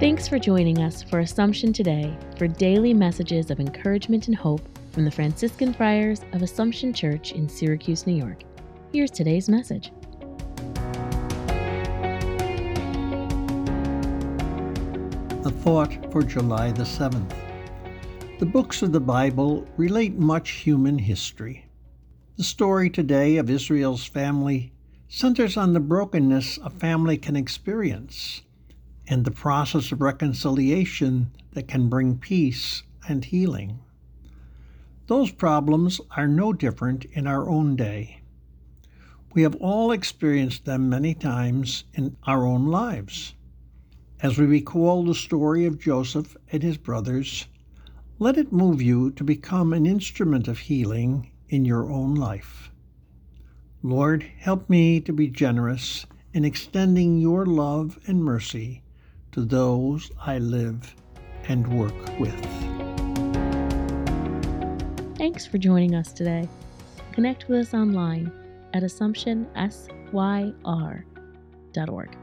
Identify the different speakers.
Speaker 1: Thanks for joining us for Assumption Today for daily messages of encouragement and hope from the Franciscan Friars of Assumption Church in Syracuse, New York. Here's today's message.
Speaker 2: A thought for July the 7th. The books of the Bible relate much human history. The story today of Israel's family centers on the brokenness a family can experience and the process of reconciliation that can bring peace and healing. Those problems are no different in our own day. We have all experienced them many times in our own lives. As we recall the story of Joseph and his brothers, let it move you to become an instrument of healing in your own life. Lord, help me to be generous in extending your love and mercy to those I live and work with.
Speaker 1: Thanks for joining us today. Connect with us online at AssumptionSYR.org.